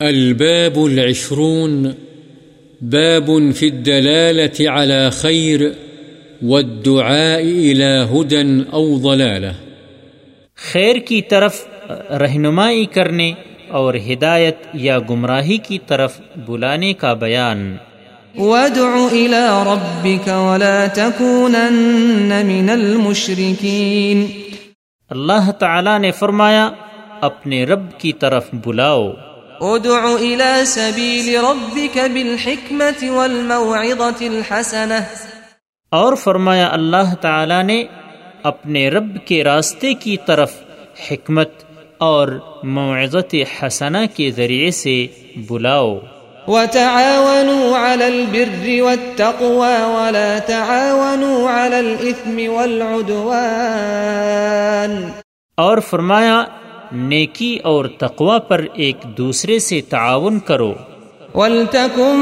الباب العشرون باب في الدلالة على خير والدعاء إلى هدى أو ضلالة. خیر کی طرف رہنمائی کرنے اور ہدایت یا گمراہی کی طرف بلانے کا بیان۔ وادع إلى ربك ولا تكونن من المشركين۔ اللہ تعالی نے فرمایا اپنے رب کی طرف بلاؤ۔ ادع إلى سبيل ربك بالحكمة والموعظة الحسنة. اور فرمایا اللہ تعالی نے اپنے رب کے راستے کی طرف حکمت اور معزت حسنہ کے ذریعے سے بلاؤ۔ وتعاونوا على البر والتقوى ولا تعاونوا على الإثم والعدوان۔ اور فرمایا نیکی اور تقوی پر ایک دوسرے سے تعاون کرو۔ ولتكن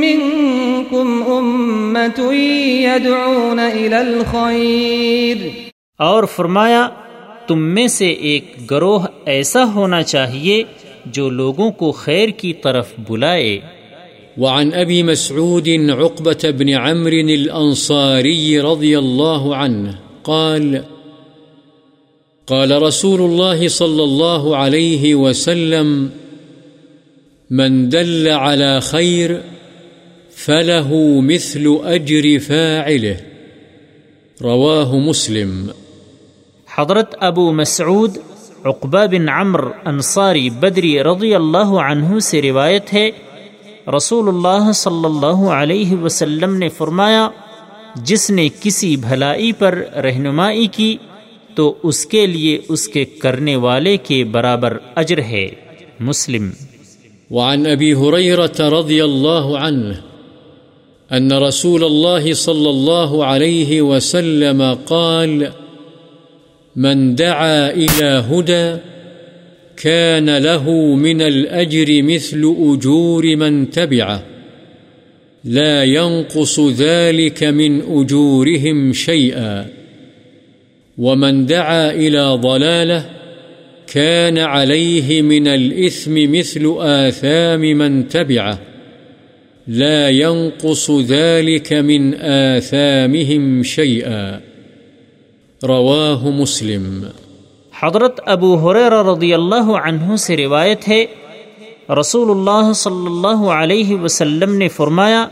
منكم أمة يدعون إلى الخير اور فرمایا تم میں سے ایک گروہ ایسا ہونا چاہیے جو لوگوں کو خیر کی طرف بلائے۔ وعن أبي مسعود عقبة بن عمرو الأنصاري رضي الله عنه قال قال رسول الله صلى الله عليه وسلم، من دل على خير فله مثل أجر فاعله. رواه مسلم. حضرت ابو مسعود، عقبہ بن عمر انصاری بدری رضی اللہ عنہ سے روایت ہے، رسول اللہ صلی اللہ علیہ وسلم نے فرمایا، جس نے کسی بھلائی پر رہنمائی کی تو اس کے لیے اس کے کرنے والے کے برابر اجر ہے۔ مسلم۔ وعن أبي هريرة رضي الله عنه أن رسول الله صلى الله عليه وسلم قال، من دعا إلى هدى، كان له من الأجر مثل أجور من تبعه، لا ينقص ذلك من أجورهم شيئا. ومن دعا إلى ضلاله كان عليه من الإثم مثل آثام من تبعه. لا ينقص ذلك من آثامهم شيئا. رواه مسلم. حضرت ابو حریر رضی اللہ عنہ سے روایت ہے، رسول اللہ صلی اللہ علیہ وسلم نے فرمایا،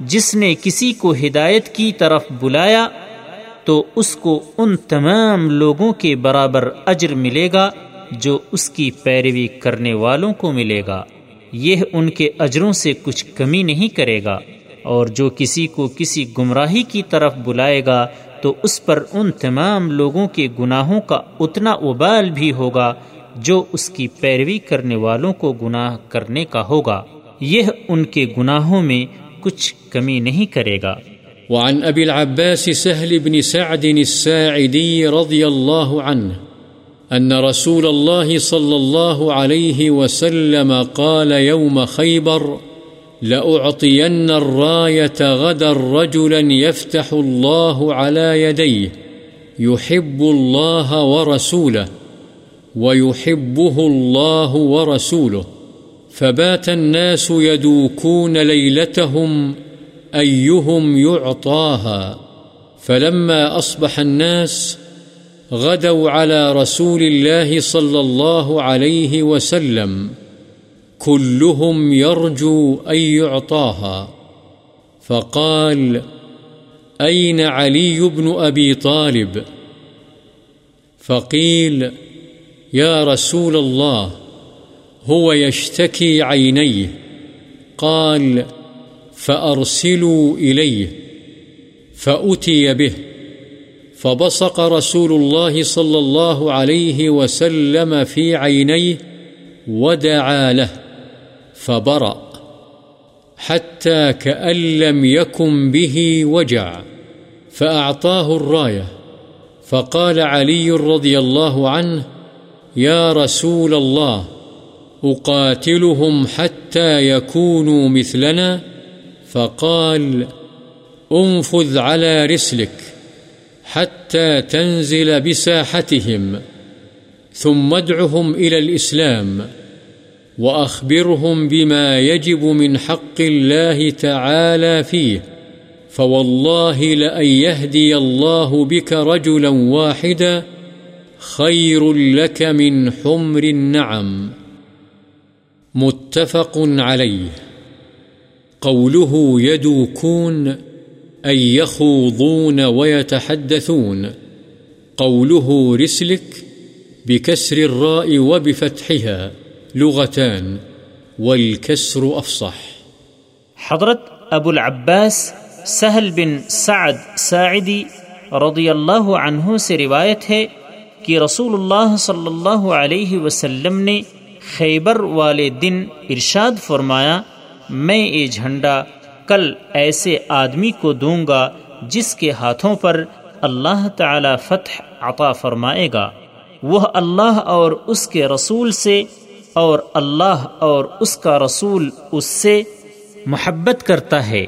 جس نے کسی کو ہدایت کی طرف بلایا تو اس کو ان تمام لوگوں کے برابر اجر ملے گا جو اس کی پیروی کرنے والوں کو ملے گا۔ یہ ان کے اجروں سے کچھ کمی نہیں کرے گا۔ اور جو کسی کو کسی گمراہی کی طرف بلائے گا، تو اس پر ان تمام لوگوں کے گناہوں کا اتنا ابال بھی ہوگا جو اس کی پیروی کرنے والوں کو گناہ کرنے کا ہوگا۔ یہ ان کے گناہوں میں کچھ کمی نہیں کرے گا۔ وعن أبي العباس سهل بن سعد الساعدي رضي الله عنه أن رسول الله صلى الله عليه وسلم قال يوم خيبر لأعطين الراية غدا رجلا يفتح الله على يديه يحب الله ورسوله ويحبه الله ورسوله فبات الناس يدوكون ليلتهم أيهم يعطاها فلما أصبح الناس غدوا على رسول الله صلى الله عليه وسلم كلهم يرجو أن يعطاها فقال أين علي بن أبي طالب؟ فقيل يا رسول الله، هو يشتكي عينيه. قال فأرسلوا إليه فأتي به فبصق رسول الله صلى الله عليه وسلم في عينيه ودعا له فبرأ حتى كأن لم يكن به وجع فأعطاه الراية فقال علي رضي الله عنه يا رسول الله أقاتلهم حتى يكونوا مثلنا فقال، انفذ على رسلك حتى تنزل بساحتهم، ثم ادعهم إلى الإسلام، وأخبرهم بما يجب من حق الله تعالى فيه، فوالله لأن يهدي الله بك رجلا واحدا خير لك من حمر النعم. متفق عليه. قوله يدوكون، أي يخوضون ويتحدثون. قوله رسلك بكسر الراء وبفتحها لغتان، والكسر أفصح. حضرت ابو العباس سہل بن سعد ساعدی رضی اللہ عنہ سے روایت ہے کہ رسول اللہ صلی اللہ علیہ وسلم نے خیبر والے دن ارشاد فرمایا میں یہ جھنڈا کل ایسے آدمی کو دوں گا جس کے ہاتھوں پر اللہ تعالی فتح عطا فرمائے گا۔ وہ اللہ اور اس کے رسول سے اور اللہ اور اس کا رسول اس سے محبت کرتا ہے۔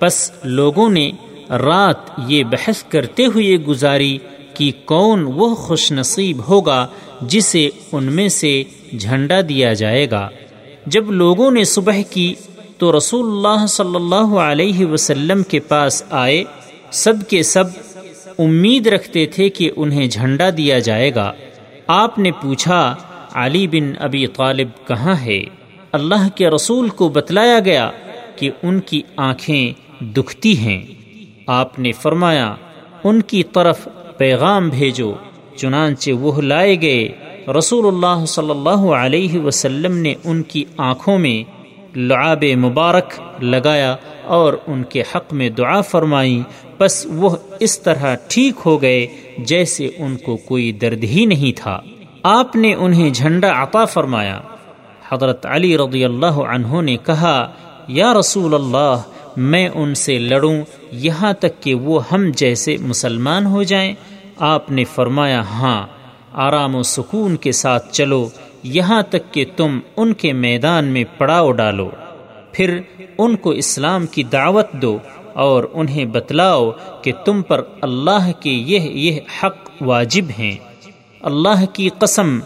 بس لوگوں نے رات یہ بحث کرتے ہوئے گزاری کہ کون وہ خوش نصیب ہوگا جسے ان میں سے جھنڈا دیا جائے گا۔ جب لوگوں نے صبح کی تو رسول اللہ صلی اللہ علیہ وسلم کے پاس آئے، سب کے سب امید رکھتے تھے کہ انہیں جھنڈا دیا جائے گا۔ آپ نے پوچھا، علی بن ابی طالب کہاں ہے؟ اللہ کے رسول کو بتلایا گیا کہ ان کی آنکھیں دکھتی ہیں۔ آپ نے فرمایا، ان کی طرف پیغام بھیجو، چنانچہ وہ لائے گئے۔ رسول اللہ صلی اللہ علیہ وسلم نے ان کی آنکھوں میں لعاب مبارک لگایا اور ان کے حق میں دعا فرمائی بس وہ اس طرح ٹھیک ہو گئے جیسے ان کو کوئی درد ہی نہیں تھا۔ آپ نے انہیں جھنڈا عطا فرمایا۔ حضرت علی رضی اللہ عنہ نے کہا، یا رسول اللہ، میں ان سے لڑوں، یہاں تک کہ وہ ہم جیسے مسلمان ہو جائیں۔ آپ نے فرمایا ہاں آرام و سکون کے ساتھ چلو۔ یہاں تک کہ تم ان کے میدان میں پڑاؤ ڈالو۔ پھر ان کو اسلام کی دعوت دو اور انہیں بتلاؤ کہ تم پر اللہ کے یہ یہ حق واجب ہیں۔ اللہ کی قسم،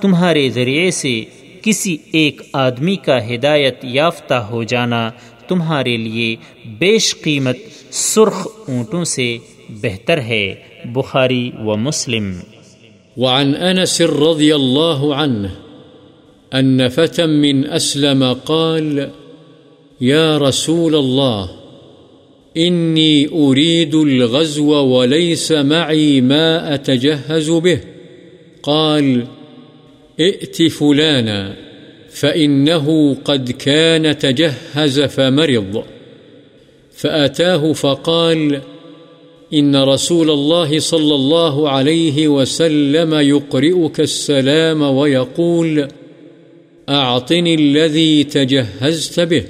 تمہارے ذریعے سے کسی ایک آدمی کا ہدایت یافتہ ہو جانا تمہارے لیے بیش قیمت سرخ اونٹوں سے بہتر ہے۔ بخاری و مسلم۔ وعن أنس رضي الله عنه أن فتى من أسلم قال، يا رسول الله، إني أريد الغزو وليس معي ما أتجهز به. قال، ائت فلانا، فإنه قد كان تجهز فمرض. فأتاه فقال إن رسول الله صلى الله عليه وسلم يقرئك السلام ويقول، أعطني الذي تجهزت به.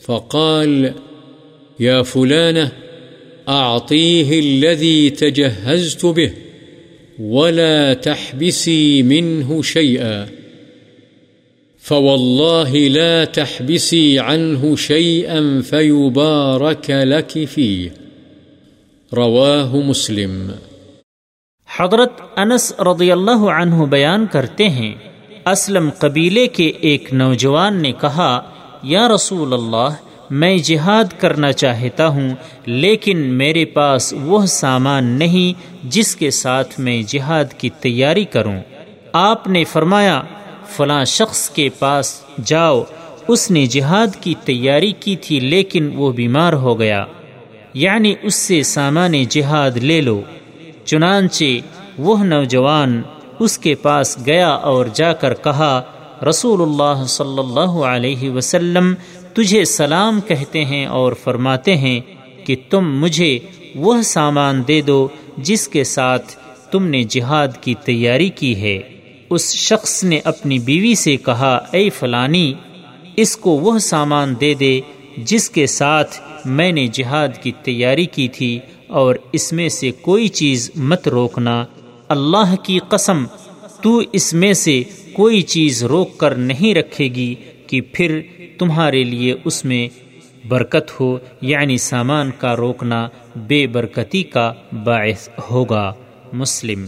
فقال، يا فلانة، أعطيه الذي تجهزت به، ولا تحبسي منه شيئا. فوالله لا تحبسي عنه شيئا فيبارك لك فيه. رواہ مسلم۔ حضرت انس رضی اللہ عنہ بیان کرتے ہیں، اسلم قبیلے کے ایک نوجوان نے کہا، یا رسول اللہ میں جہاد کرنا چاہتا ہوں، لیکن میرے پاس وہ سامان نہیں جس کے ساتھ میں جہاد کی تیاری کروں۔ آپ نے فرمایا، فلاں شخص کے پاس جاؤ۔ اس نے جہاد کی تیاری کی تھی، لیکن وہ بیمار ہو گیا۔ یعنی اس سے سامان جہاد لے لو، چنانچہ وہ نوجوان اس کے پاس گیا اور جا کر کہا، رسول اللہ صلی اللہ علیہ وسلم تجھے سلام کہتے ہیں اور فرماتے ہیں کہ تم مجھے وہ سامان دے دو جس کے ساتھ تم نے جہاد کی تیاری کی ہے۔ اس شخص نے اپنی بیوی سے کہا، اے فلانی، اس کو وہ سامان دے دے جس کے ساتھ میں نے جہاد کی تیاری کی تھی اور اس میں سے کوئی چیز مت روکنا۔ اللہ کی قسم، تو اس میں سے کوئی چیز روک کر نہیں رکھے گی کہ پھر تمہارے لیے اس میں برکت ہو یعنی سامان کا روکنا بے برکتی کا باعث ہوگا۔ مسلم